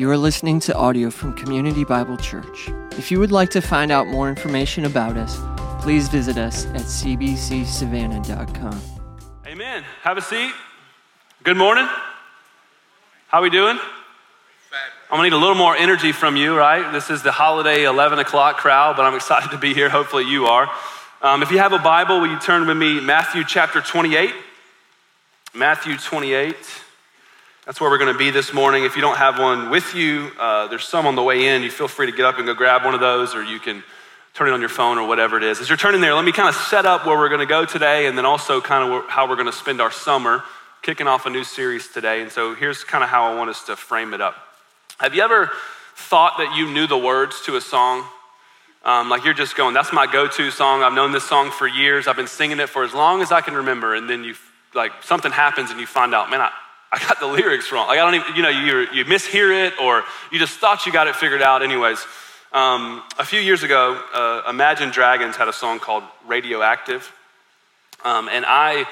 You are listening to audio from Community Bible Church. If you would like to find out more information about us, please visit us at cbcsavannah.com. Amen. Have a seat. Good morning. How are we doing? I'm gonna need a little more energy from you, right? This is the holiday 11 o'clock crowd, but I'm excited to be here. Hopefully, you are. Um, if you have a Bible, will you turn with me Matthew chapter 28? Matthew 28. That's where we're going to be this morning. If you don't have one with you, uh, there's some on the way in. You feel free to get up and go grab one of those, or you can turn it on your phone or whatever it is. As you're turning there, let me kind of set up where we're going to go today and then also kind of how we're going to spend our summer, kicking off a new series today. And so here's kind of how I want us to frame it up. Have you ever thought that you knew the words to a song? Um, like you're just going, that's my go to song. I've known this song for years. I've been singing it for as long as I can remember. And then you, like, something happens and you find out, man, I, I got the lyrics wrong. Like I don't even, you know, you, you mishear it or you just thought you got it figured out. Anyways, um, a few years ago, uh, Imagine Dragons had a song called Radioactive. Um, and I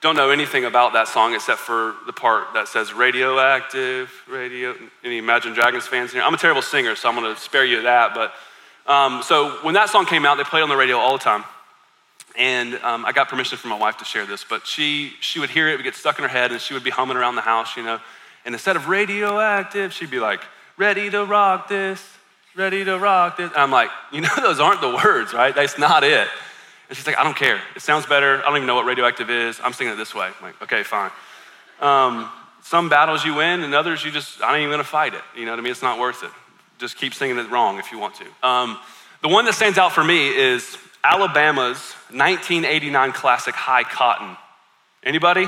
don't know anything about that song except for the part that says radioactive, radio. Any Imagine Dragons fans here? I'm a terrible singer, so I'm going to spare you that. But um, so when that song came out, they played on the radio all the time. And um, I got permission from my wife to share this, but she, she would hear it, it would get stuck in her head, and she would be humming around the house, you know. And instead of radioactive, she'd be like, ready to rock this, ready to rock this. And I'm like, you know, those aren't the words, right? That's not it. And she's like, I don't care. It sounds better. I don't even know what radioactive is. I'm singing it this way. I'm like, okay, fine. Um, some battles you win, and others you just, I ain't even gonna fight it. You know what I mean? It's not worth it. Just keep singing it wrong if you want to. Um, the one that stands out for me is Alabama's 1989 classic High Cotton. Anybody?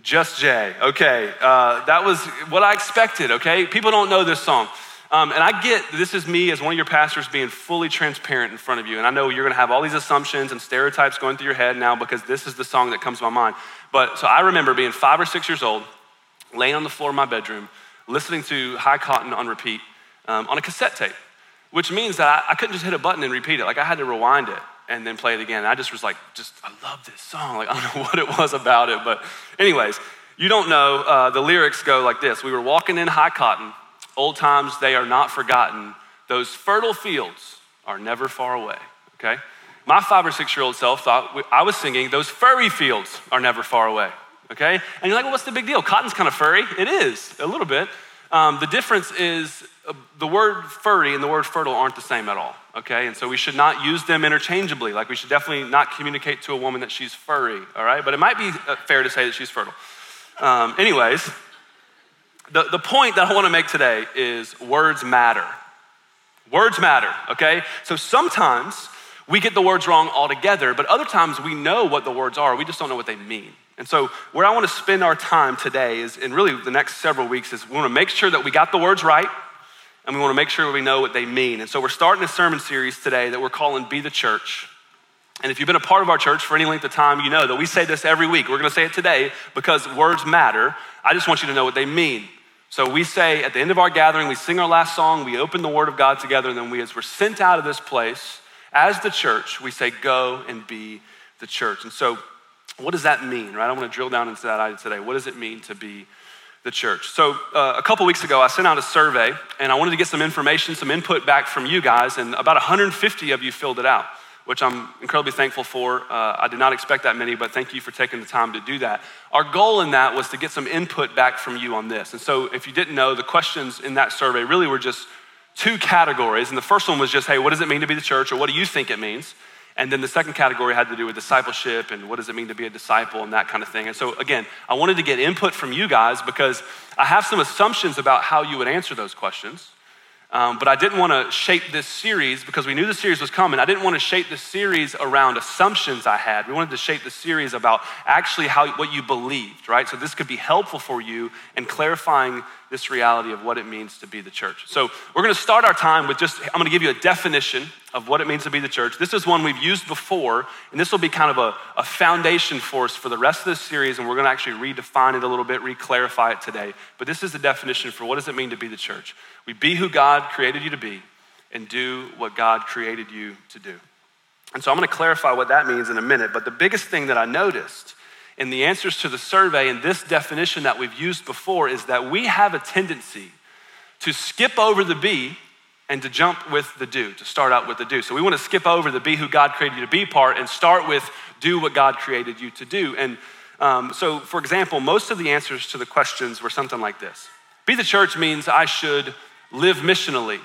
Just Jay. Okay, uh, that was what I expected, okay? People don't know this song. Um, and I get this is me as one of your pastors being fully transparent in front of you. And I know you're going to have all these assumptions and stereotypes going through your head now because this is the song that comes to my mind. But so I remember being five or six years old, laying on the floor of my bedroom, listening to High Cotton on repeat um, on a cassette tape which means that I, I, couldn't just hit a button and repeat it. Like I had to rewind it and then play it again. And I just was like, just, I love this song. Like I don't know what it was about it. But, anyways, you don't know, uh, the lyrics go like this We were walking in high cotton, old times they are not forgotten. Those fertile fields are never far away, okay? My five or six year old self thought I was singing, Those furry fields are never far away, okay? And you're like, well, what's the big deal? Cotton's kind of furry. It is, a little bit. Um, the difference is uh, the word furry and the word fertile aren't the same at all, okay? And so we should not use them interchangeably. Like we should definitely not communicate to a woman that she's furry, all right? But it might be uh, fair to say that she's fertile. Um, anyways, the, the point that I want to make today is words matter. Words matter, okay? So sometimes we get the words wrong altogether, but other times we know what the words are, we just don't know what they mean. And so, where I want to spend our time today is, and really the next several weeks, is we want to make sure that we got the words right and we want to make sure we know what they mean. And so, we're starting a sermon series today that we're calling Be the Church. And if you've been a part of our church for any length of time, you know that we say this every week. We're going to say it today because words matter. I just want you to know what they mean. So we say at the end of our gathering, we sing our last song, we open the Word of God together, and then we, as we're sent out of this place, as the church, we say, go and be the church. And so what does that mean, right? I want to drill down into that idea today. What does it mean to be the church? So, uh, a couple weeks ago, I sent out a survey and I wanted to get some information, some input back from you guys, and about 150 of you filled it out, which I'm incredibly thankful for. Uh, I did not expect that many, but thank you for taking the time to do that. Our goal in that was to get some input back from you on this. And so, if you didn't know, the questions in that survey really were just two categories. And the first one was just, hey, what does it mean to be the church, or what do you think it means? And then the second category had to do with discipleship and what does it mean to be a disciple and that kind of thing. And so, again, I wanted to get input from you guys because I have some assumptions about how you would answer those questions. Um, but I didn't want to shape this series because we knew the series was coming. I didn't want to shape the series around assumptions I had. We wanted to shape the series about actually how what you believed, right? So this could be helpful for you in clarifying this reality of what it means to be the church. So we're going to start our time with just I'm going to give you a definition of what it means to be the church. This is one we've used before, and this will be kind of a, a foundation for us for the rest of this series, and we're going to actually redefine it a little bit, re-clarify it today. But this is the definition for what does it mean to be the church. We be who God created you to be and do what God created you to do. And so I'm going to clarify what that means in a minute. But the biggest thing that I noticed in the answers to the survey and this definition that we've used before is that we have a tendency to skip over the be and to jump with the do, to start out with the do. So we want to skip over the be who God created you to be part and start with do what God created you to do. And um, so, for example, most of the answers to the questions were something like this Be the church means I should live missionally.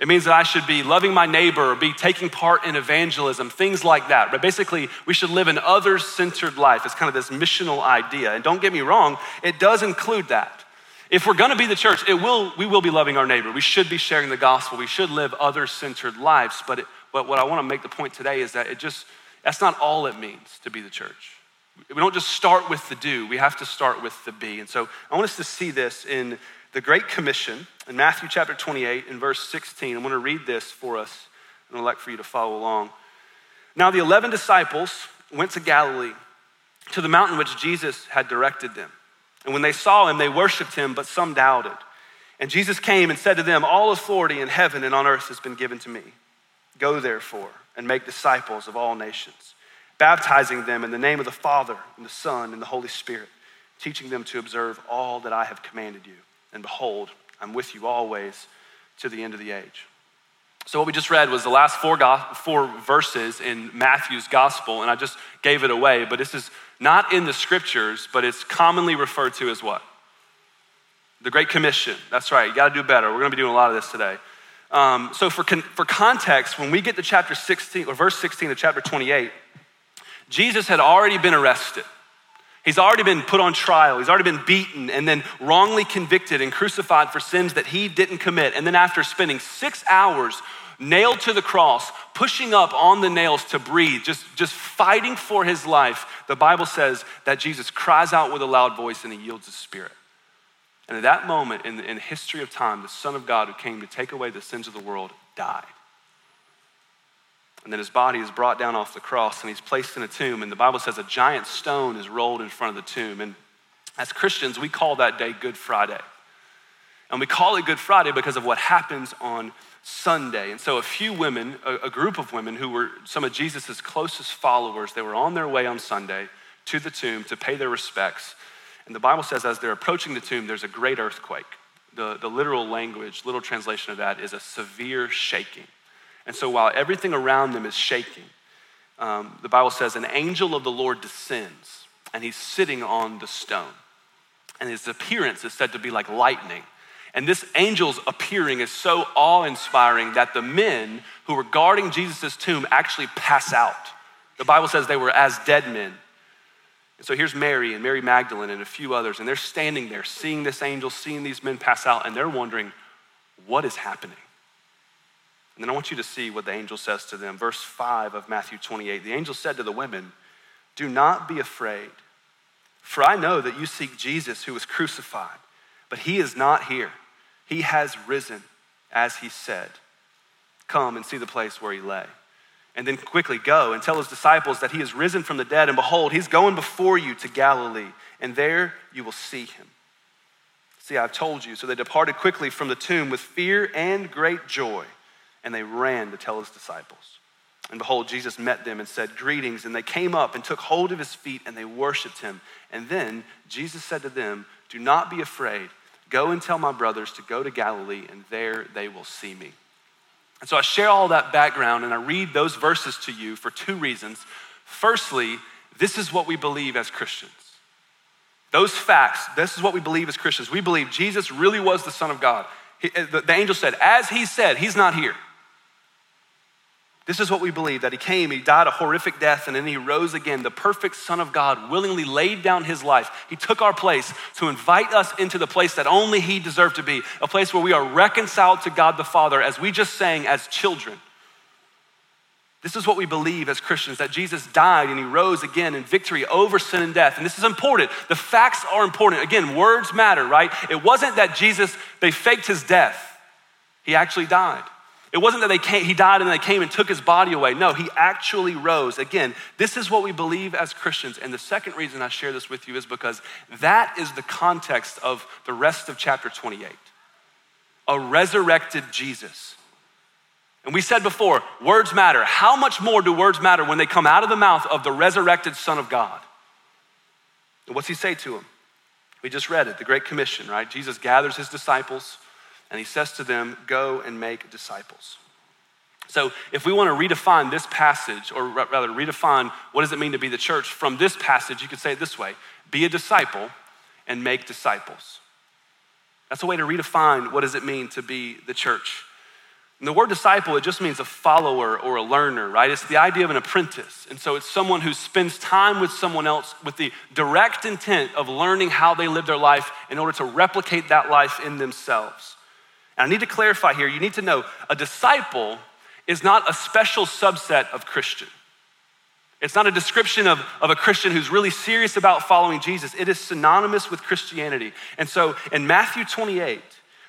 It means that I should be loving my neighbor or be taking part in evangelism, things like that. But basically, we should live an other centered life. It's kind of this missional idea. And don't get me wrong, it does include that. If we're gonna be the church, it will, we will be loving our neighbor. We should be sharing the gospel. We should live other centered lives. But, it, but what I wanna make the point today is that it just, that's not all it means to be the church. We don't just start with the do, we have to start with the be. And so I want us to see this in the Great Commission in Matthew chapter 28 and verse 16. I'm going to read this for us, and I'd like for you to follow along. Now, the 11 disciples went to Galilee, to the mountain which Jesus had directed them. And when they saw him, they worshiped him, but some doubted. And Jesus came and said to them, All authority in heaven and on earth has been given to me. Go therefore and make disciples of all nations, baptizing them in the name of the Father and the Son and the Holy Spirit, teaching them to observe all that I have commanded you. And behold, I'm with you always to the end of the age. So, what we just read was the last four, go- four verses in Matthew's gospel, and I just gave it away, but this is not in the scriptures, but it's commonly referred to as what? The Great Commission. That's right, you gotta do better. We're gonna be doing a lot of this today. Um, so, for, con- for context, when we get to chapter 16, or verse 16 of chapter 28, Jesus had already been arrested. He's already been put on trial. He's already been beaten and then wrongly convicted and crucified for sins that he didn't commit. And then, after spending six hours nailed to the cross, pushing up on the nails to breathe, just, just fighting for his life, the Bible says that Jesus cries out with a loud voice and he yields his spirit. And at that moment in the, in history of time, the Son of God who came to take away the sins of the world died. And then his body is brought down off the cross and he's placed in a tomb. And the Bible says a giant stone is rolled in front of the tomb. And as Christians, we call that day Good Friday. And we call it Good Friday because of what happens on Sunday. And so a few women, a, group of women who were some of Jesus' closest followers, they were on their way on Sunday to the tomb to pay their respects. And the Bible says as they're approaching the tomb, there's a great earthquake. The, the literal language, literal translation of that is a severe shaking. And so while everything around them is shaking, um, the Bible says an angel of the Lord descends and he's sitting on the stone. And his appearance is said to be like lightning. And this angel's appearing is so awe inspiring that the men who were guarding Jesus' tomb actually pass out. The Bible says they were as dead men. And so here's Mary and Mary Magdalene and a few others, and they're standing there seeing this angel, seeing these men pass out, and they're wondering, what is happening? And then I want you to see what the angel says to them. Verse 5 of Matthew 28 The angel said to the women, Do not be afraid, for I know that you seek Jesus who was crucified, but he is not here. He has risen, as he said. Come and see the place where he lay. And then quickly go and tell his disciples that he is risen from the dead, and behold, he's going before you to Galilee, and there you will see him. See, I've told you. So they departed quickly from the tomb with fear and great joy and they ran to tell his disciples. And behold, Jesus met them and said, Greetings. And they came up and took hold of his feet and they worshiped him. And then Jesus said to them, Do not be afraid. Go and tell my brothers to go to Galilee, and there they will see me. And so I share all that background and I read those verses to you for two reasons. Firstly, this is what we believe as Christians. Those facts, this is what we believe as Christians. We believe Jesus really was the Son of God. He, the, the angel said, As he said, he's not here. This is what we believe that he came, he died a horrific death, and then he rose again. The perfect Son of God willingly laid down his life. He took our place to invite us into the place that only he deserved to be a place where we are reconciled to God the Father, as we just sang, as children. This is what we believe as Christians that Jesus died and he rose again in victory over sin and death. And this is important. The facts are important. Again, words matter, right? It wasn't that Jesus, they faked his death, he actually died. It wasn't that they came, he died and they came and took his body away. No, he actually rose. Again, this is what we believe as Christians. And the second reason I share this with you is because that is the context of the rest of chapter 28. A resurrected Jesus. And we said before, words matter. How much more do words matter when they come out of the mouth of the resurrected Son of God? And what's he say to him? We just read it, the Great Commission, right? Jesus gathers his disciples and he says to them, Go and make disciples. So, if we want to redefine this passage, or rather redefine what does it mean to be the church from this passage, you could say it this way be a disciple and make disciples. That's a way to redefine what does it mean to be the church. And the word disciple, it just means a follower or a learner, right? It's the idea of an apprentice. And so it's someone who spends time with someone else with the direct intent of learning how they live their life in order to replicate that life in themselves. And I need to clarify here you need to know a disciple is not a special subset of Christian. It's not a description of, of a Christian who's really serious about following Jesus. It is synonymous with Christianity. And so in Matthew 28,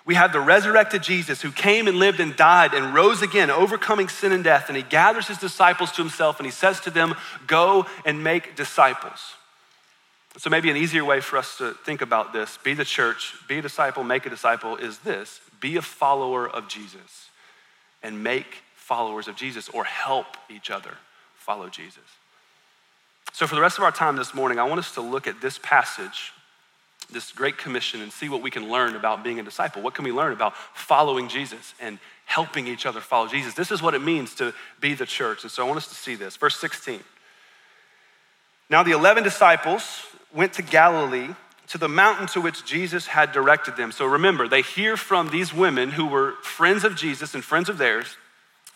we have the resurrected Jesus who came and lived and died and rose again, overcoming sin and death. And he gathers his disciples to himself and he says to them, Go and make disciples. So, maybe an easier way for us to think about this be the church, be a disciple, make a disciple is this be a follower of Jesus and make followers of Jesus or help each other follow Jesus. So, for the rest of our time this morning, I want us to look at this passage, this great commission, and see what we can learn about being a disciple. What can we learn about following Jesus and helping each other follow Jesus? This is what it means to be the church. And so, I want us to see this. Verse 16. Now, the 11 disciples went to Galilee to the mountain to which Jesus had directed them. So remember, they hear from these women who were friends of Jesus and friends of theirs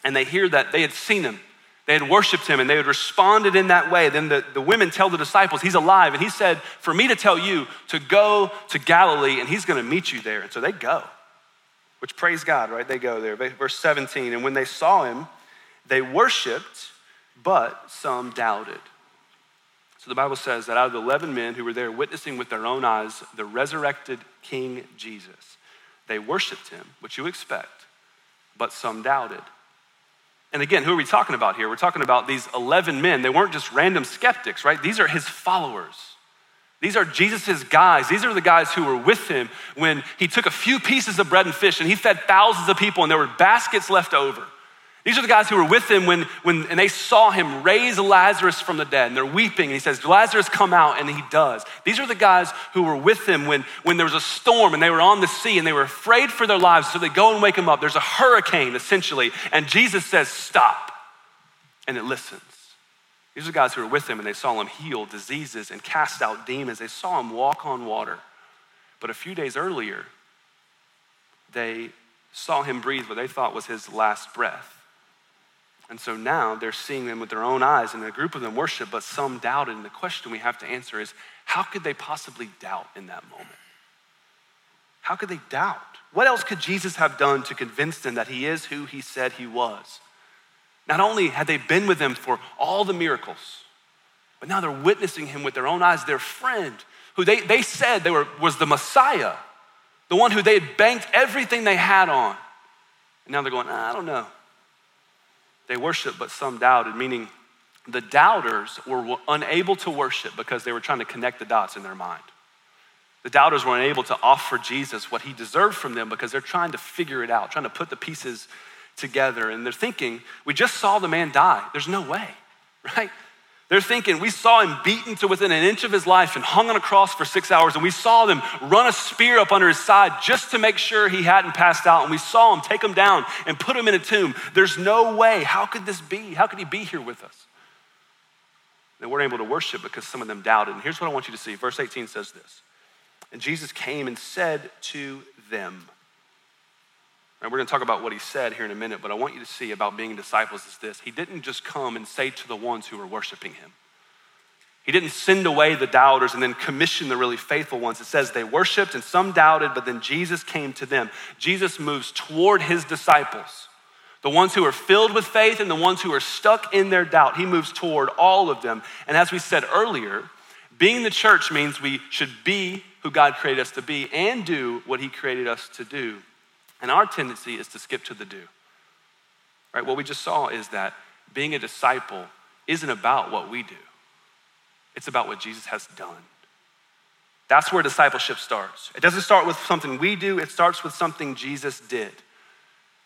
and they hear that they had seen him. They had worshiped him and they had responded in that way. Then the, the women tell the disciples, He's alive. And he said, For me to tell you to go to Galilee and he's going to meet you there. And so they go, which praise God, right? They go there. Verse 17, and when they saw him, they worshiped, but some doubted. So the Bible says that out of the 11 men who were there witnessing with their own eyes the resurrected King Jesus, they worshiped him, which you expect, but some doubted. And again, who are we talking about here? We're talking about these 11 men. They weren't just random skeptics, right? These are his followers. These are Jesus' guys. These are the guys who were with him when he took a few pieces of bread and fish and he fed thousands of people and there were baskets left over. These are the guys who were with him when, when and they saw him raise Lazarus from the dead. And they're weeping. And he says, Lazarus, come out. And he does. These are the guys who were with him when, when there was a storm and they were on the sea and they were afraid for their lives. So they go and wake him up. There's a hurricane, essentially. And Jesus says, Stop. And it listens. These are the guys who were with him and they saw him heal diseases and cast out demons. They saw him walk on water. But a few days earlier, they saw him breathe what they thought was his last breath. And so now they're seeing them with their own eyes, and a group of them worship, but some doubted. And the question we have to answer is how could they possibly doubt in that moment? How could they doubt? What else could Jesus have done to convince them that he is who he said he was? Not only had they been with him for all the miracles, but now they're witnessing him with their own eyes, their friend, who they, they said they were, was the Messiah, the one who they had banked everything they had on. And now they're going, ah, I don't know. They worshiped, but some doubted, meaning the doubters were unable to worship because they were trying to connect the dots in their mind. The doubters were unable to offer Jesus what he deserved from them because they're trying to figure it out, trying to put the pieces together. And they're thinking, we just saw the man die. There's no way, right? They're thinking, we saw him beaten to within an inch of his life and hung on a cross for six hours, and we saw them run a spear up under his side just to make sure he hadn't passed out, and we saw him take him down and put him in a tomb. There's no way. How could this be? How could he be here with us? They weren't able to worship because some of them doubted. And here's what I want you to see. Verse 18 says this And Jesus came and said to them, and we're going to talk about what he said here in a minute, but I want you to see about being disciples is this. He didn't just come and say to the ones who were worshiping him, he didn't send away the doubters and then commission the really faithful ones. It says they worshiped and some doubted, but then Jesus came to them. Jesus moves toward his disciples, the ones who are filled with faith and the ones who are stuck in their doubt. He moves toward all of them. And as we said earlier, being the church means we should be who God created us to be and do what he created us to do. And our tendency is to skip to the do. Right? What we just saw is that being a disciple isn't about what we do. It's about what Jesus has done. That's where discipleship starts. It doesn't start with something we do, it starts with something Jesus did.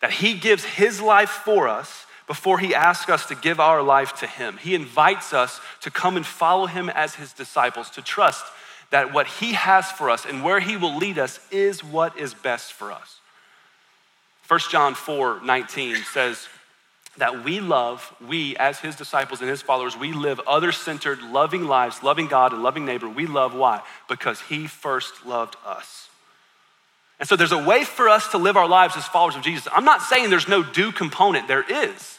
That he gives his life for us before he asks us to give our life to him. He invites us to come and follow him as his disciples, to trust that what he has for us and where he will lead us is what is best for us. 1 John 4 19 says that we love, we as his disciples and his followers, we live other centered, loving lives, loving God and loving neighbor. We love why? Because he first loved us. And so there's a way for us to live our lives as followers of Jesus. I'm not saying there's no do component, there is.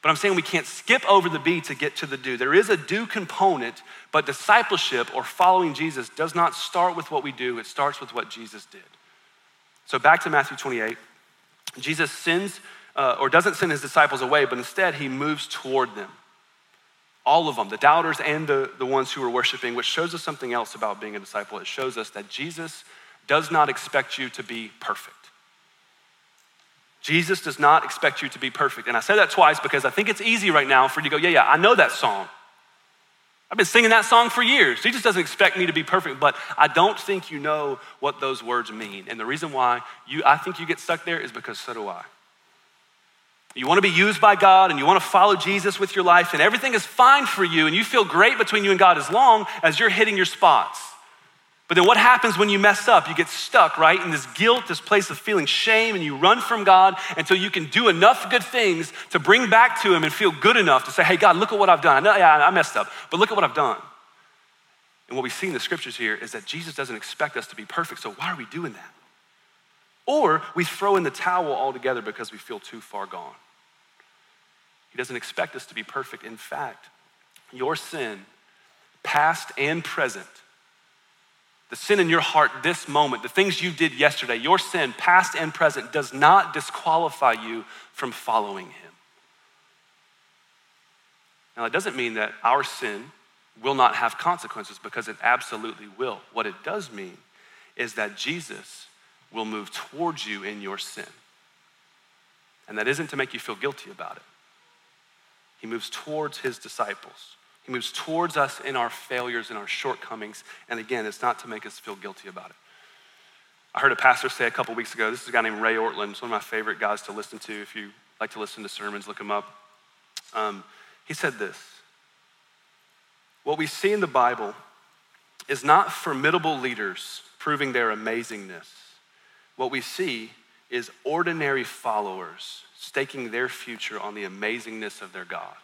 But I'm saying we can't skip over the B to get to the do. There is a do component, but discipleship or following Jesus does not start with what we do, it starts with what Jesus did. So back to Matthew 28. Jesus sends uh, or doesn't send his disciples away, but instead he moves toward them. All of them, the doubters and the, the ones who are worshiping, which shows us something else about being a disciple. It shows us that Jesus does not expect you to be perfect. Jesus does not expect you to be perfect. And I say that twice because I think it's easy right now for you to go, yeah, yeah, I know that song. I've been singing that song for years. Jesus doesn't expect me to be perfect, but I don't think you know what those words mean. And the reason why you, I think you get stuck there is because so do I. You want to be used by God and you want to follow Jesus with your life, and everything is fine for you, and you feel great between you and God as long as you're hitting your spots. But then what happens when you mess up? You get stuck, right, in this guilt, this place of feeling shame, and you run from God until you can do enough good things to bring back to Him and feel good enough to say, hey, God, look at what I've done. I know, yeah, I messed up, but look at what I've done. And what we see in the scriptures here is that Jesus doesn't expect us to be perfect, so why are we doing that? Or we throw in the towel altogether because we feel too far gone. He doesn't expect us to be perfect. In fact, your sin, past and present, the sin in your heart this moment, the things you did yesterday, your sin, past and present, does not disqualify you from following Him. Now, it doesn't mean that our sin will not have consequences because it absolutely will. What it does mean is that Jesus will move towards you in your sin. And that isn't to make you feel guilty about it. He moves towards his disciples. He moves towards us in our failures and our shortcomings. And again, it's not to make us feel guilty about it. I heard a pastor say a couple weeks ago, this is a guy named Ray Ortlund, It's one of my favorite guys to listen to. If you like to listen to sermons, look him up. Um, he said this What we see in the Bible is not formidable leaders proving their amazingness. What we see is ordinary followers staking their future on the amazingness of their God.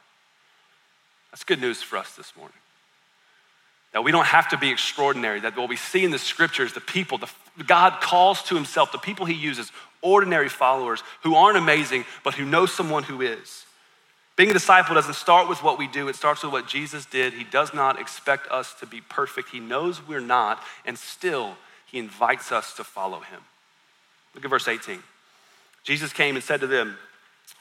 That's good news for us this morning. That we don't have to be extraordinary, that what we see in the scriptures, the people, the, God calls to himself, the people he uses, ordinary followers who aren't amazing, but who know someone who is. Being a disciple doesn't start with what we do, it starts with what Jesus did. He does not expect us to be perfect. He knows we're not, and still, he invites us to follow him. Look at verse 18. Jesus came and said to them,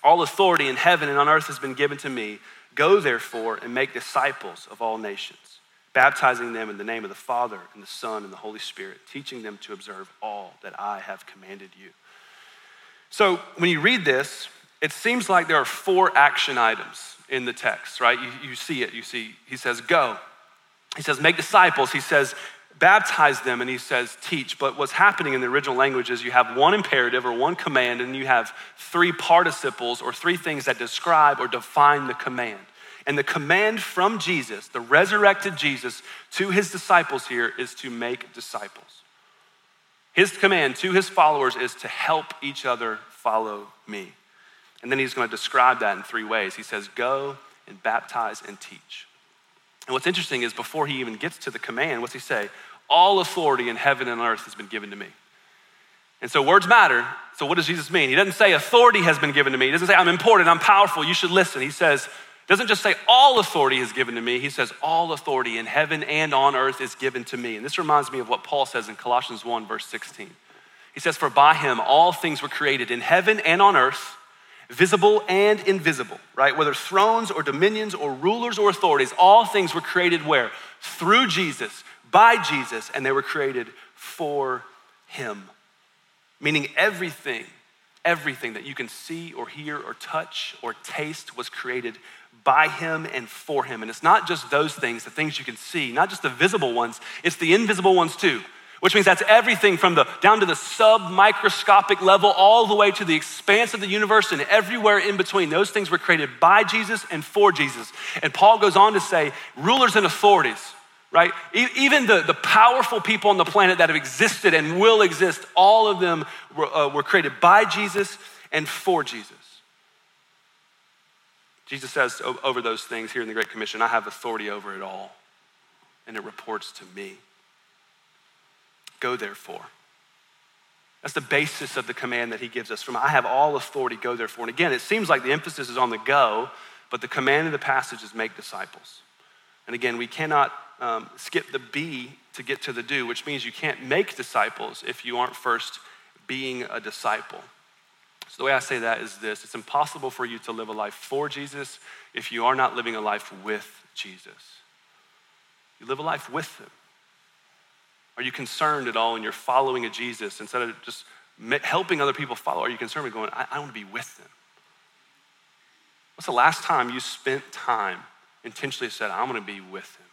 All authority in heaven and on earth has been given to me. Go therefore and make disciples of all nations, baptizing them in the name of the Father and the Son and the Holy Spirit, teaching them to observe all that I have commanded you. So when you read this, it seems like there are four action items in the text, right? You, you see it. You see, he says, go. He says, make disciples. He says, baptize them, and he says, teach. But what's happening in the original language is you have one imperative or one command, and you have three participles or three things that describe or define the command. And the command from Jesus, the resurrected Jesus, to his disciples here is to make disciples. His command to his followers is to help each other follow me. And then he's going to describe that in three ways. He says, Go and baptize and teach. And what's interesting is before he even gets to the command, what's he say? All authority in heaven and earth has been given to me. And so words matter. So what does Jesus mean? He doesn't say authority has been given to me. He doesn't say I'm important, I'm powerful, you should listen. He says, doesn't just say all authority is given to me. He says all authority in heaven and on earth is given to me. And this reminds me of what Paul says in Colossians 1 verse 16. He says for by him all things were created in heaven and on earth visible and invisible, right? Whether thrones or dominions or rulers or authorities, all things were created where? Through Jesus, by Jesus, and they were created for him. Meaning everything, everything that you can see or hear or touch or taste was created by him and for him. And it's not just those things, the things you can see, not just the visible ones, it's the invisible ones too which means that's everything from the down to the sub-microscopic level all the way to the expanse of the universe and everywhere in between those things were created by jesus and for jesus and paul goes on to say rulers and authorities right? Even the, the powerful people on the planet that have existed and will exist, all of them were, uh, were created by Jesus and for Jesus. Jesus says over those things here in the Great Commission, I have authority over it all, and it reports to me. Go therefore. That's the basis of the command that he gives us from I have all authority, go therefore. And again, it seems like the emphasis is on the go, but the command of the passage is make disciples. And again, we cannot um, skip the be to get to the do, which means you can't make disciples if you aren't first being a disciple. So, the way I say that is this it's impossible for you to live a life for Jesus if you are not living a life with Jesus. You live a life with Him. Are you concerned at all in you're following a Jesus instead of just helping other people follow? Are you concerned with going, I, I want to be with them? What's the last time you spent time intentionally said, I'm going to be with him?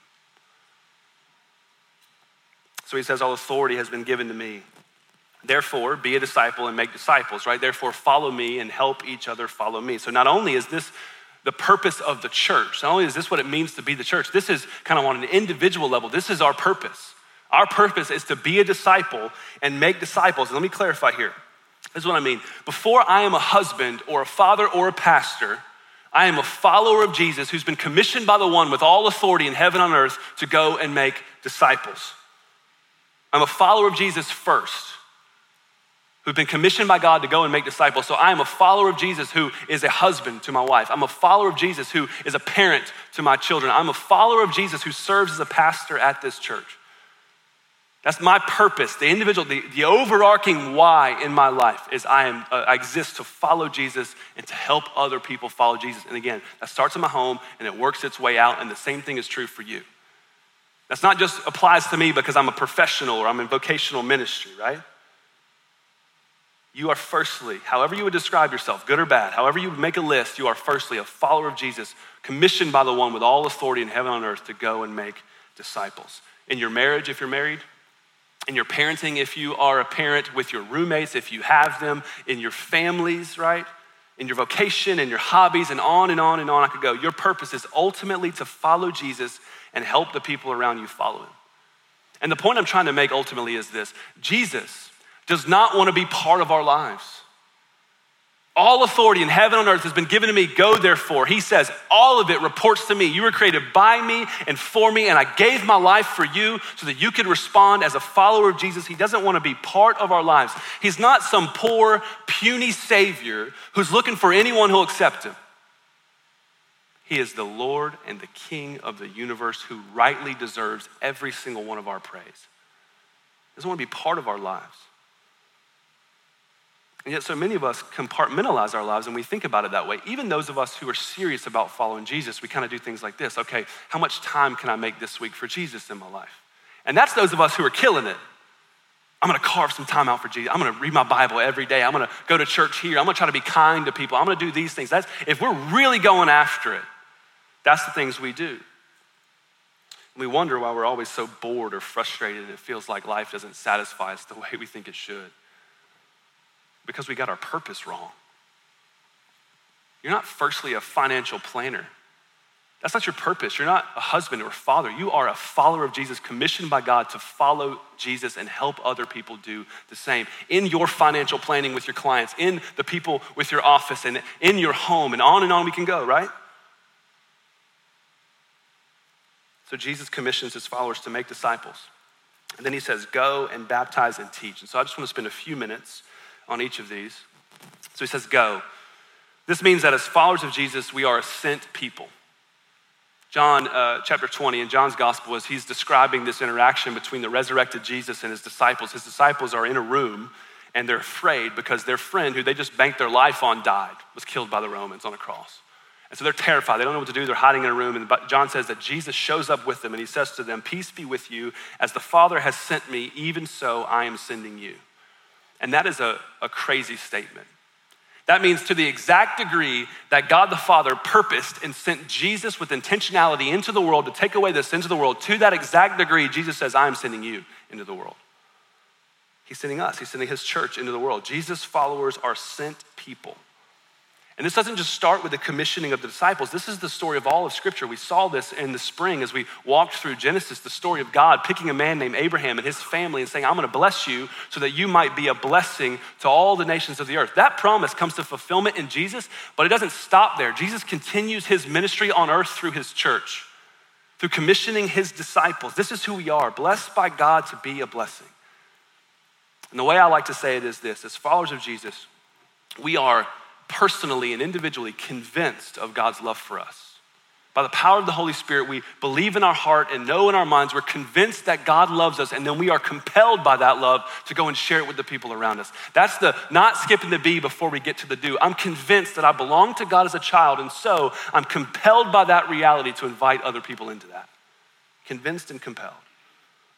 So he says, All authority has been given to me. Therefore, be a disciple and make disciples, right? Therefore, follow me and help each other follow me. So, not only is this the purpose of the church, not only is this what it means to be the church, this is kind of on an individual level, this is our purpose. Our purpose is to be a disciple and make disciples. And let me clarify here. This is what I mean. Before I am a husband or a father or a pastor, I am a follower of Jesus who's been commissioned by the one with all authority in heaven and earth to go and make disciples. I'm a follower of Jesus first, who've been commissioned by God to go and make disciples. So I am a follower of Jesus who is a husband to my wife. I'm a follower of Jesus who is a parent to my children. I'm a follower of Jesus who serves as a pastor at this church. That's my purpose, the individual, the, the overarching why in my life is I, am, uh, I exist to follow Jesus and to help other people follow Jesus. And again, that starts in my home and it works its way out, and the same thing is true for you. That's not just applies to me because I'm a professional or I'm in vocational ministry, right? You are firstly, however you would describe yourself, good or bad, however you would make a list, you are firstly a follower of Jesus, commissioned by the one with all authority in heaven and earth to go and make disciples. In your marriage, if you're married, in your parenting, if you are a parent with your roommates, if you have them in your families, right? In your vocation, in your hobbies, and on and on and on I could go. Your purpose is ultimately to follow Jesus and help the people around you follow him. And the point I'm trying to make ultimately is this Jesus does not want to be part of our lives. All authority in heaven and earth has been given to me. Go therefore. He says, all of it reports to me. You were created by me and for me, and I gave my life for you so that you could respond as a follower of Jesus. He doesn't want to be part of our lives. He's not some poor, puny Savior who's looking for anyone who'll accept him. He is the Lord and the King of the universe who rightly deserves every single one of our praise. He doesn't want to be part of our lives. And yet, so many of us compartmentalize our lives and we think about it that way. Even those of us who are serious about following Jesus, we kind of do things like this okay, how much time can I make this week for Jesus in my life? And that's those of us who are killing it. I'm gonna carve some time out for Jesus. I'm gonna read my Bible every day. I'm gonna go to church here. I'm gonna try to be kind to people. I'm gonna do these things. That's, if we're really going after it, that's the things we do. We wonder why we're always so bored or frustrated it feels like life doesn't satisfy us the way we think it should because we got our purpose wrong. You're not firstly a financial planner. That's not your purpose. You're not a husband or father. You are a follower of Jesus, commissioned by God to follow Jesus and help other people do the same. In your financial planning with your clients, in the people with your office, and in your home, and on and on we can go, right? So Jesus commissions his followers to make disciples. And then he says, Go and baptize and teach. And so I just want to spend a few minutes on each of these. So he says, Go. This means that as followers of Jesus, we are a sent people. John uh, chapter 20 in John's gospel, as he's describing this interaction between the resurrected Jesus and his disciples, his disciples are in a room and they're afraid because their friend, who they just banked their life on, died, was killed by the Romans on a cross. And so they're terrified. They don't know what to do. They're hiding in a room. And John says that Jesus shows up with them and he says to them, Peace be with you. As the Father has sent me, even so I am sending you. And that is a, a crazy statement. That means to the exact degree that God the Father purposed and sent Jesus with intentionality into the world to take away the sins of the world, to that exact degree, Jesus says, I am sending you into the world. He's sending us, He's sending His church into the world. Jesus' followers are sent people. And this doesn't just start with the commissioning of the disciples. This is the story of all of Scripture. We saw this in the spring as we walked through Genesis, the story of God picking a man named Abraham and his family and saying, I'm going to bless you so that you might be a blessing to all the nations of the earth. That promise comes to fulfillment in Jesus, but it doesn't stop there. Jesus continues his ministry on earth through his church, through commissioning his disciples. This is who we are, blessed by God to be a blessing. And the way I like to say it is this as followers of Jesus, we are personally and individually convinced of God's love for us. By the power of the Holy Spirit, we believe in our heart and know in our minds, we're convinced that God loves us, and then we are compelled by that love to go and share it with the people around us. That's the not skipping the B before we get to the do. I'm convinced that I belong to God as a child, and so I'm compelled by that reality to invite other people into that. Convinced and compelled.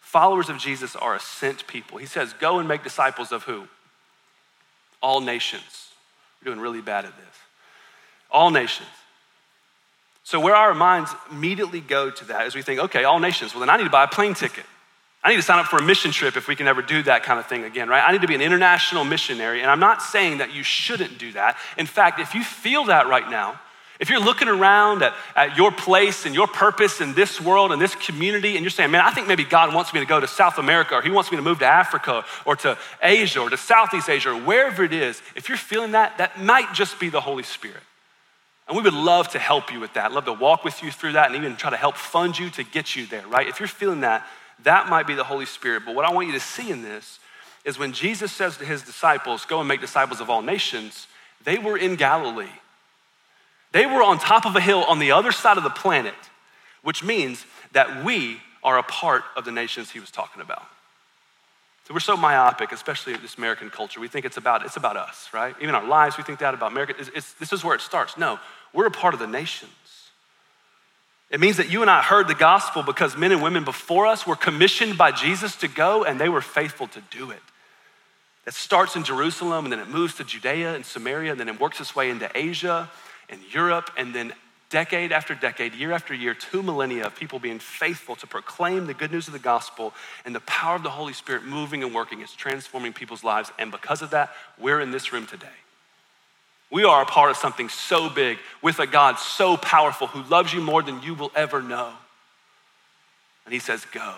Followers of Jesus are a sent people. He says, Go and make disciples of who? All nations we're doing really bad at this. All nations. So, where our minds immediately go to that is we think, okay, all nations, well, then I need to buy a plane ticket. I need to sign up for a mission trip if we can ever do that kind of thing again, right? I need to be an international missionary. And I'm not saying that you shouldn't do that. In fact, if you feel that right now, if you're looking around at, at your place and your purpose in this world and this community, and you're saying, man, I think maybe God wants me to go to South America, or He wants me to move to Africa, or to Asia, or to Southeast Asia, or wherever it is, if you're feeling that, that might just be the Holy Spirit. And we would love to help you with that, love to walk with you through that, and even try to help fund you to get you there, right? If you're feeling that, that might be the Holy Spirit. But what I want you to see in this is when Jesus says to his disciples, Go and make disciples of all nations, they were in Galilee. They were on top of a hill on the other side of the planet, which means that we are a part of the nations he was talking about. So we're so myopic, especially in this American culture. We think it's about, it's about us, right? Even our lives, we think that about America. It's, it's, this is where it starts. No, we're a part of the nations. It means that you and I heard the gospel because men and women before us were commissioned by Jesus to go and they were faithful to do it. It starts in Jerusalem and then it moves to Judea and Samaria and then it works its way into Asia and Europe, and then decade after decade, year after year, two millennia of people being faithful to proclaim the good news of the gospel and the power of the Holy Spirit moving and working. is transforming people's lives. And because of that, we're in this room today. We are a part of something so big with a God so powerful who loves you more than you will ever know. And he says, Go,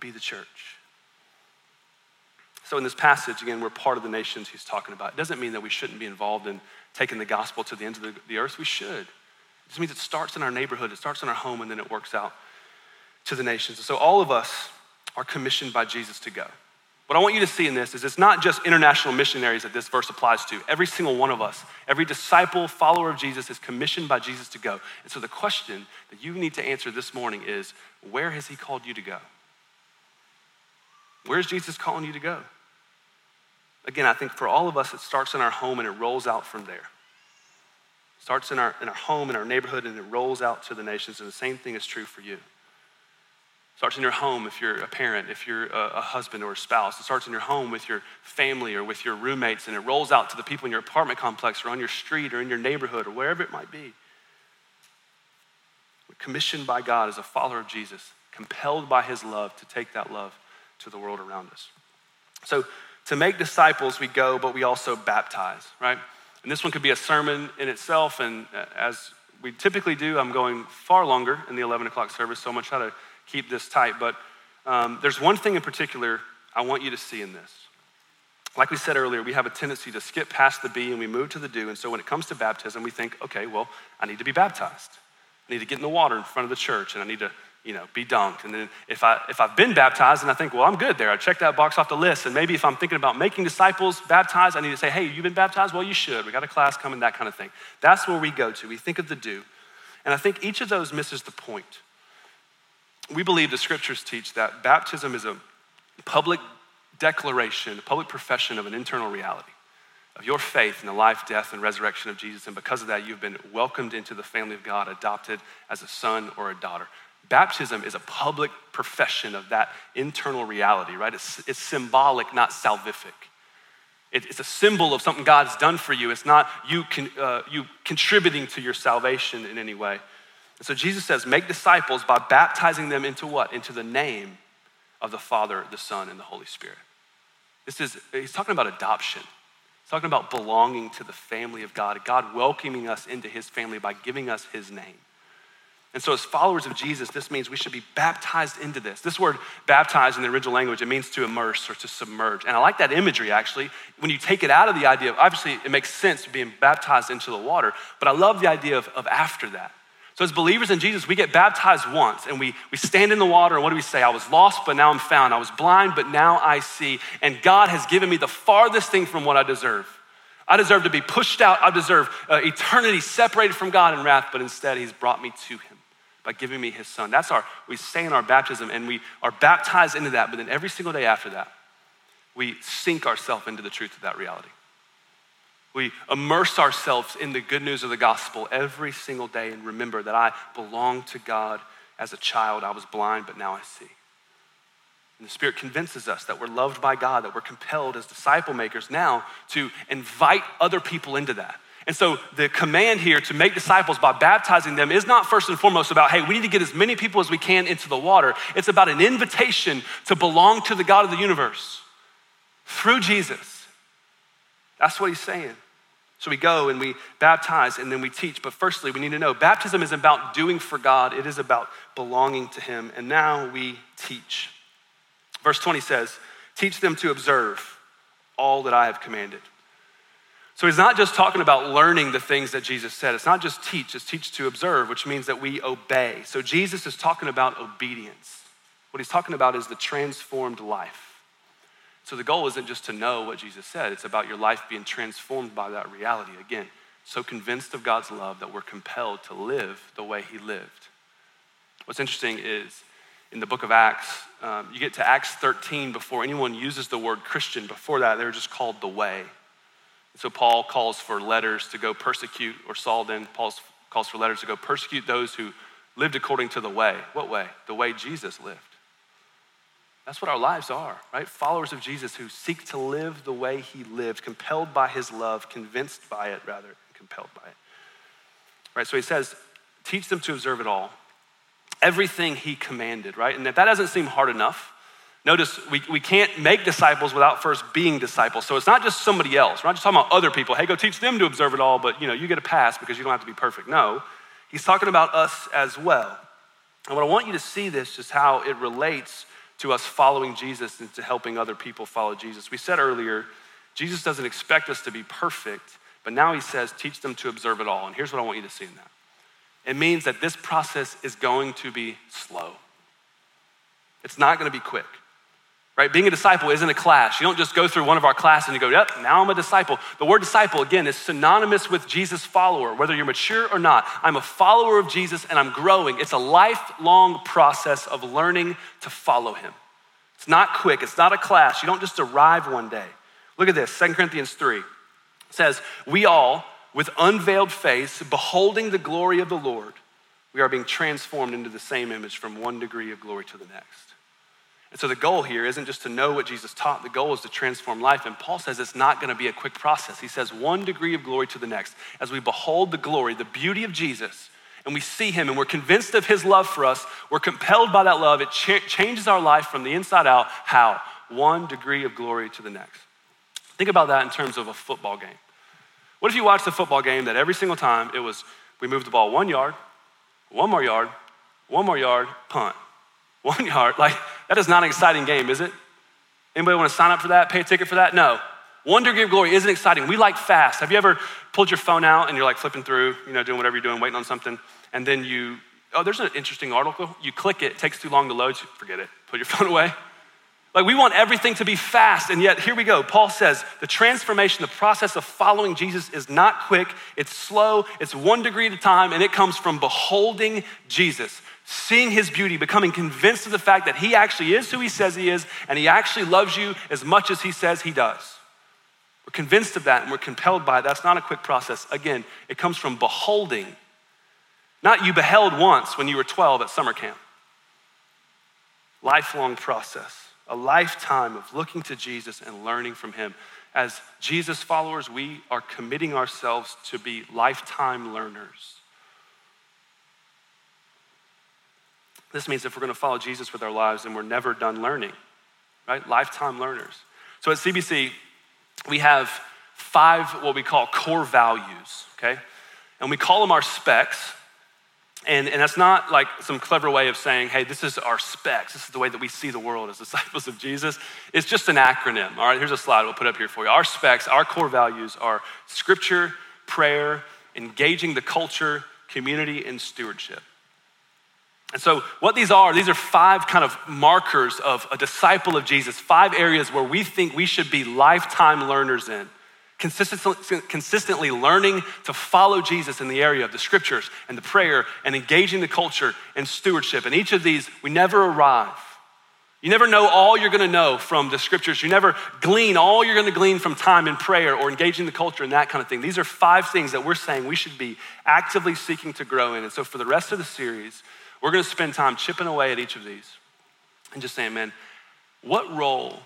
be the church. So, in this passage, again, we're part of the nations he's talking about. It doesn't mean that we shouldn't be involved in taking the gospel to the ends of the, the earth. We should. It just means it starts in our neighborhood, it starts in our home, and then it works out to the nations. So, all of us are commissioned by Jesus to go. What I want you to see in this is it's not just international missionaries that this verse applies to. Every single one of us, every disciple, follower of Jesus is commissioned by Jesus to go. And so the question that you need to answer this morning is where has he called you to go? Where's Jesus calling you to go? Again, I think for all of us, it starts in our home and it rolls out from there. It starts in our, in our home, in our neighborhood, and it rolls out to the nations. And the same thing is true for you. It starts in your home if you're a parent, if you're a, a husband or a spouse. It starts in your home with your family or with your roommates, and it rolls out to the people in your apartment complex or on your street or in your neighborhood or wherever it might be. We're commissioned by God as a follower of Jesus, compelled by his love to take that love to the world around us. So, to make disciples, we go, but we also baptize, right? And this one could be a sermon in itself. And uh, as we typically do, I'm going far longer in the 11 o'clock service, so I'm going to try to keep this tight. But um, there's one thing in particular I want you to see in this. Like we said earlier, we have a tendency to skip past the B and we move to the do. And so when it comes to baptism, we think, okay, well, I need to be baptized. I need to get in the water in front of the church and I need to you know, be dunked. And then if, I, if I've been baptized and I think, well, I'm good there, I check that box off the list. And maybe if I'm thinking about making disciples baptized, I need to say, hey, you've been baptized? Well, you should. We got a class coming, that kind of thing. That's where we go to. We think of the do. And I think each of those misses the point. We believe the scriptures teach that baptism is a public declaration, a public profession of an internal reality of your faith in the life, death, and resurrection of Jesus. And because of that, you've been welcomed into the family of God, adopted as a son or a daughter. Baptism is a public profession of that internal reality, right? It's, it's symbolic, not salvific. It, it's a symbol of something God's done for you. It's not you, con, uh, you contributing to your salvation in any way. And so Jesus says, make disciples by baptizing them into what? Into the name of the Father, the Son, and the Holy Spirit. This is, he's talking about adoption. He's talking about belonging to the family of God, God welcoming us into his family by giving us his name. And so, as followers of Jesus, this means we should be baptized into this. This word baptized in the original language, it means to immerse or to submerge. And I like that imagery actually. When you take it out of the idea of, obviously, it makes sense being baptized into the water, but I love the idea of, of after that. So, as believers in Jesus, we get baptized once and we, we stand in the water, and what do we say? I was lost, but now I'm found. I was blind, but now I see. And God has given me the farthest thing from what I deserve. I deserve to be pushed out. I deserve uh, eternity separated from God in wrath, but instead, He's brought me to Him by giving me His Son. That's our, we say in our baptism, and we are baptized into that, but then every single day after that, we sink ourselves into the truth of that reality. We immerse ourselves in the good news of the gospel every single day and remember that I belong to God as a child. I was blind, but now I see. And the Spirit convinces us that we're loved by God, that we're compelled as disciple makers now to invite other people into that. And so the command here to make disciples by baptizing them is not first and foremost about, hey, we need to get as many people as we can into the water. It's about an invitation to belong to the God of the universe through Jesus. That's what he's saying. So we go and we baptize and then we teach. But firstly, we need to know baptism is about doing for God, it is about belonging to Him. And now we teach. Verse 20 says, Teach them to observe all that I have commanded. So he's not just talking about learning the things that Jesus said. It's not just teach, it's teach to observe, which means that we obey. So Jesus is talking about obedience. What he's talking about is the transformed life. So the goal isn't just to know what Jesus said, it's about your life being transformed by that reality. Again, so convinced of God's love that we're compelled to live the way he lived. What's interesting is in the book of Acts, um, you get to Acts 13 before anyone uses the word Christian. Before that, they're just called the way. So Paul calls for letters to go persecute, or Saul then Paul calls for letters to go persecute those who lived according to the way. What way? The way Jesus lived. That's what our lives are, right? Followers of Jesus who seek to live the way he lived, compelled by his love, convinced by it, rather, compelled by it. Right? So he says, teach them to observe it all. Everything he commanded, right? And if that doesn't seem hard enough, notice we, we can't make disciples without first being disciples. So it's not just somebody else. We're not just talking about other people. Hey, go teach them to observe it all, but you know, you get a pass because you don't have to be perfect. No, he's talking about us as well. And what I want you to see this is how it relates to us following Jesus and to helping other people follow Jesus. We said earlier, Jesus doesn't expect us to be perfect, but now he says, teach them to observe it all. And here's what I want you to see in that it means that this process is going to be slow, it's not going to be quick right? Being a disciple isn't a class. You don't just go through one of our classes and you go, yep, now I'm a disciple. The word disciple, again, is synonymous with Jesus follower, whether you're mature or not. I'm a follower of Jesus and I'm growing. It's a lifelong process of learning to follow him. It's not quick, it's not a class. You don't just arrive one day. Look at this 2 Corinthians 3 says, We all, with unveiled face, beholding the glory of the Lord, we are being transformed into the same image from one degree of glory to the next. And so the goal here isn't just to know what Jesus taught, the goal is to transform life. And Paul says it's not going to be a quick process. He says one degree of glory to the next. As we behold the glory, the beauty of Jesus, and we see him and we're convinced of his love for us, we're compelled by that love. It cha- changes our life from the inside out. How? One degree of glory to the next. Think about that in terms of a football game. What if you watched a football game that every single time it was we moved the ball one yard, one more yard, one more yard, punt, one yard? Like, that is not an exciting game, is it? Anybody want to sign up for that, pay a ticket for that? No. Degree of glory isn't exciting. We like fast. Have you ever pulled your phone out and you're like flipping through, you know, doing whatever you're doing, waiting on something, and then you, oh, there's an interesting article. You click it, it takes too long to load, forget it, put your phone away. Like we want everything to be fast, and yet here we go. Paul says the transformation, the process of following Jesus is not quick, it's slow, it's one degree at a time, and it comes from beholding Jesus seeing his beauty, becoming convinced of the fact that he actually is who he says he is, and he actually loves you as much as he says he does. We're convinced of that and we're compelled by it. That's not a quick process. Again, it comes from beholding. Not you beheld once when you were 12 at summer camp. Lifelong process, a lifetime of looking to Jesus and learning from him. As Jesus followers, we are committing ourselves to be lifetime learners. This means if we're going to follow Jesus with our lives, then we're never done learning, right? Lifetime learners. So at CBC, we have five what we call core values, okay? And we call them our specs. And, and that's not like some clever way of saying, hey, this is our specs. This is the way that we see the world as disciples of Jesus. It's just an acronym. All right, here's a slide we'll put up here for you. Our specs, our core values are scripture, prayer, engaging the culture, community, and stewardship. And so, what these are, these are five kind of markers of a disciple of Jesus, five areas where we think we should be lifetime learners in. Consistently, consistently learning to follow Jesus in the area of the scriptures and the prayer and engaging the culture and stewardship. And each of these, we never arrive. You never know all you're gonna know from the scriptures. You never glean all you're gonna glean from time in prayer or engaging the culture and that kind of thing. These are five things that we're saying we should be actively seeking to grow in. And so for the rest of the series, we're gonna spend time chipping away at each of these and just saying, man, what role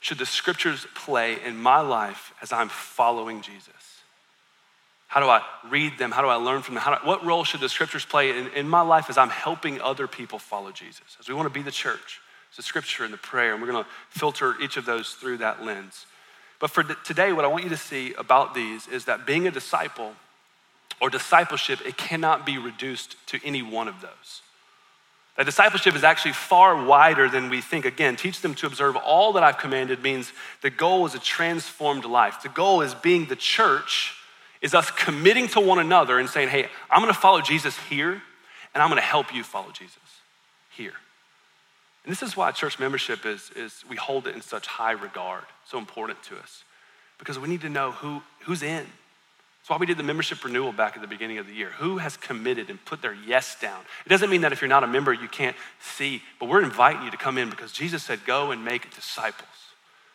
should the scriptures play in my life as I'm following Jesus? How do I read them? How do I learn from them? What role should the scriptures play in, in my life as I'm helping other people follow Jesus? As we want to be the church, it's the scripture and the prayer, and we're going to filter each of those through that lens. But for today, what I want you to see about these is that being a disciple or discipleship, it cannot be reduced to any one of those. That discipleship is actually far wider than we think. Again, teach them to observe all that I've commanded means the goal is a transformed life. The goal is being the church, is us committing to one another and saying, hey, I'm gonna follow Jesus here, and I'm gonna help you follow Jesus here. And this is why church membership is, is we hold it in such high regard, so important to us. Because we need to know who, who's in. That's why we did the membership renewal back at the beginning of the year. Who has committed and put their yes down? It doesn't mean that if you're not a member, you can't see, but we're inviting you to come in because Jesus said, go and make disciples.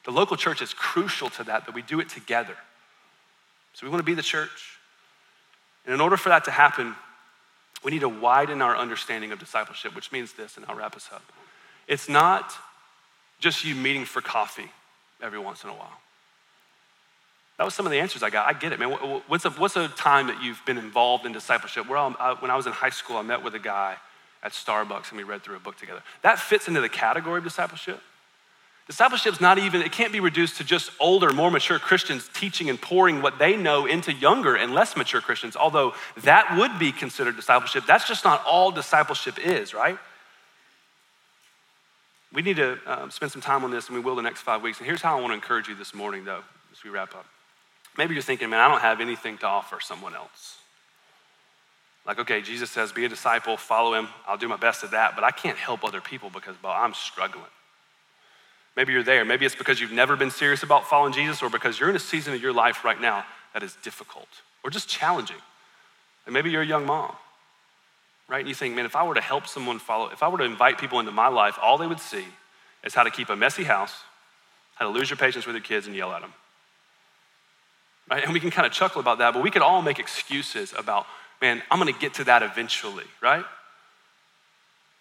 The local church is crucial to that, that we do it together. So we want to be the church. And in order for that to happen, we need to widen our understanding of discipleship, which means this, and I'll wrap us up. It's not just you meeting for coffee every once in a while. That was some of the answers I got. I get it, man. What's a, what's a time that you've been involved in discipleship? Where I, when I was in high school, I met with a guy at Starbucks and we read through a book together. That fits into the category of discipleship. Discipleship's not even, it can't be reduced to just older, more mature Christians teaching and pouring what they know into younger and less mature Christians, although that would be considered discipleship. That's just not all discipleship is, right? We need to um, spend some time on this, and we will the next five weeks. And here's how I want to encourage you this morning, though, as we wrap up. Maybe you're thinking, man, I don't have anything to offer someone else. Like, okay, Jesus says, be a disciple, follow him. I'll do my best at that, but I can't help other people because, well, I'm struggling. Maybe you're there. Maybe it's because you've never been serious about following Jesus or because you're in a season of your life right now that is difficult or just challenging. And maybe you're a young mom, right? And you think, man, if I were to help someone follow, if I were to invite people into my life, all they would see is how to keep a messy house, how to lose your patience with your kids and yell at them. Right? And we can kind of chuckle about that, but we could all make excuses about, man, I'm gonna get to that eventually, right?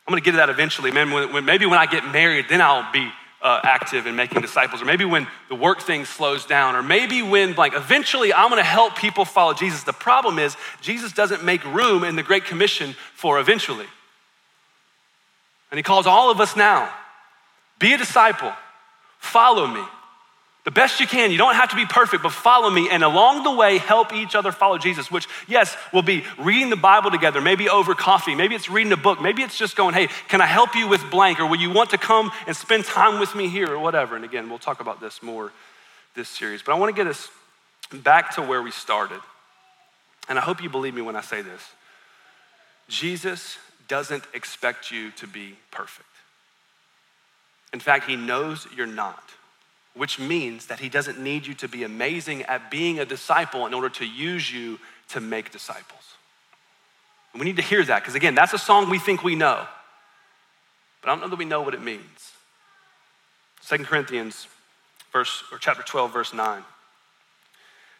I'm gonna get to that eventually. Man, when, when maybe when I get married, then I'll be uh, active in making disciples, or maybe when the work thing slows down, or maybe when, like, eventually I'm gonna help people follow Jesus. The problem is, Jesus doesn't make room in the Great Commission for eventually. And He calls all of us now be a disciple, follow me. The best you can. You don't have to be perfect, but follow me. And along the way, help each other follow Jesus, which, yes, will be reading the Bible together, maybe over coffee, maybe it's reading a book, maybe it's just going, hey, can I help you with blank? Or will you want to come and spend time with me here or whatever? And again, we'll talk about this more this series. But I want to get us back to where we started. And I hope you believe me when I say this Jesus doesn't expect you to be perfect. In fact, he knows you're not which means that he doesn't need you to be amazing at being a disciple in order to use you to make disciples. And we need to hear that because, again, that's a song we think we know, but I don't know that we know what it means. Second Corinthians, verse, or chapter 12, verse 9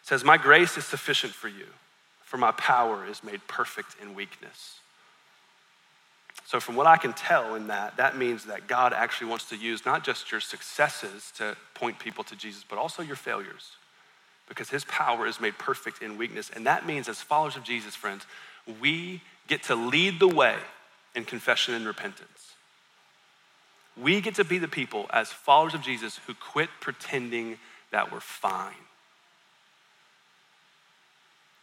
says, My grace is sufficient for you, for my power is made perfect in weakness. So, from what I can tell in that, that means that God actually wants to use not just your successes to point people to Jesus, but also your failures. Because his power is made perfect in weakness. And that means, as followers of Jesus, friends, we get to lead the way in confession and repentance. We get to be the people, as followers of Jesus, who quit pretending that we're fine.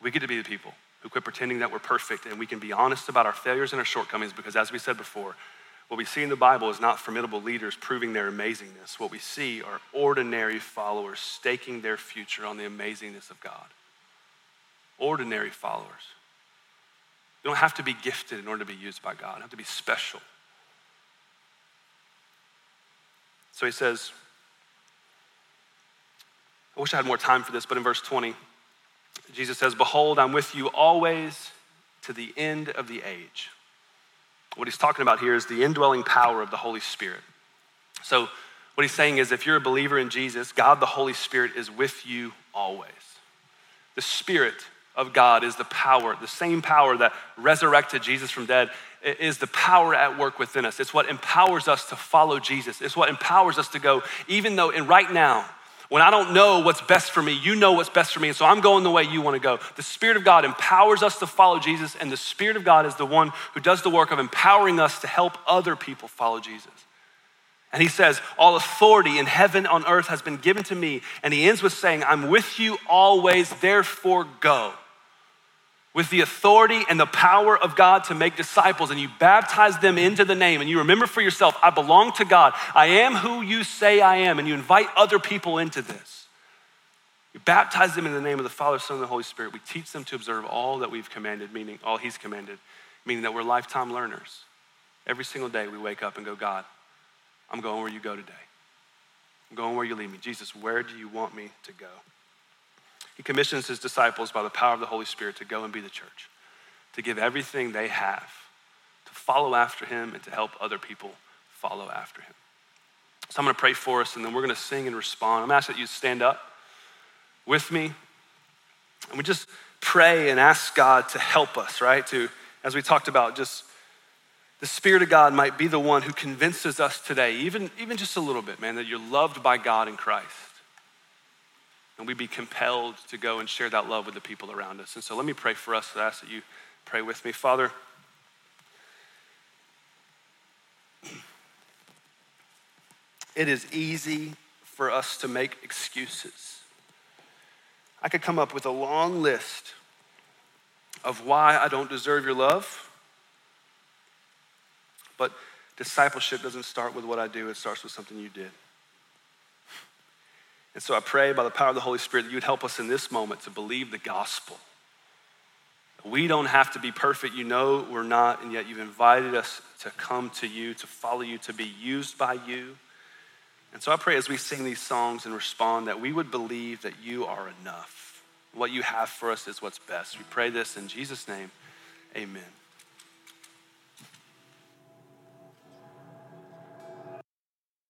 We get to be the people who quit pretending that we're perfect and we can be honest about our failures and our shortcomings because, as we said before, what we see in the Bible is not formidable leaders proving their amazingness. What we see are ordinary followers staking their future on the amazingness of God. Ordinary followers. You don't have to be gifted in order to be used by God, you have to be special. So he says, I wish I had more time for this, but in verse 20, Jesus says, Behold, I'm with you always to the end of the age. What he's talking about here is the indwelling power of the Holy Spirit. So, what he's saying is if you're a believer in Jesus, God the Holy Spirit is with you always. The Spirit of God is the power, the same power that resurrected Jesus from dead is the power at work within us. It's what empowers us to follow Jesus. It's what empowers us to go, even though in right now, when I don't know what's best for me, you know what's best for me. And so I'm going the way you want to go. The Spirit of God empowers us to follow Jesus, and the Spirit of God is the one who does the work of empowering us to help other people follow Jesus. And he says, All authority in heaven on earth has been given to me. And he ends with saying, I'm with you always, therefore go with the authority and the power of God to make disciples, and you baptize them into the name, and you remember for yourself, I belong to God. I am who you say I am, and you invite other people into this. You baptize them in the name of the Father, Son, and the Holy Spirit. We teach them to observe all that we've commanded, meaning all He's commanded, meaning that we're lifetime learners. Every single day we wake up and go, God, I'm going where you go today. I'm going where you lead me. Jesus, where do you want me to go? He commissions his disciples by the power of the Holy Spirit to go and be the church, to give everything they have, to follow after him, and to help other people follow after him. So I'm going to pray for us, and then we're going to sing and respond. I'm asking that you stand up with me, and we just pray and ask God to help us, right? To, as we talked about, just the Spirit of God might be the one who convinces us today, even, even just a little bit, man, that you're loved by God in Christ and we'd be compelled to go and share that love with the people around us. And so let me pray for us. I ask that you pray with me. Father, it is easy for us to make excuses. I could come up with a long list of why I don't deserve your love, but discipleship doesn't start with what I do, it starts with something you did. And so I pray by the power of the Holy Spirit that you would help us in this moment to believe the gospel. We don't have to be perfect. You know we're not, and yet you've invited us to come to you, to follow you, to be used by you. And so I pray as we sing these songs and respond that we would believe that you are enough. What you have for us is what's best. We pray this in Jesus' name. Amen.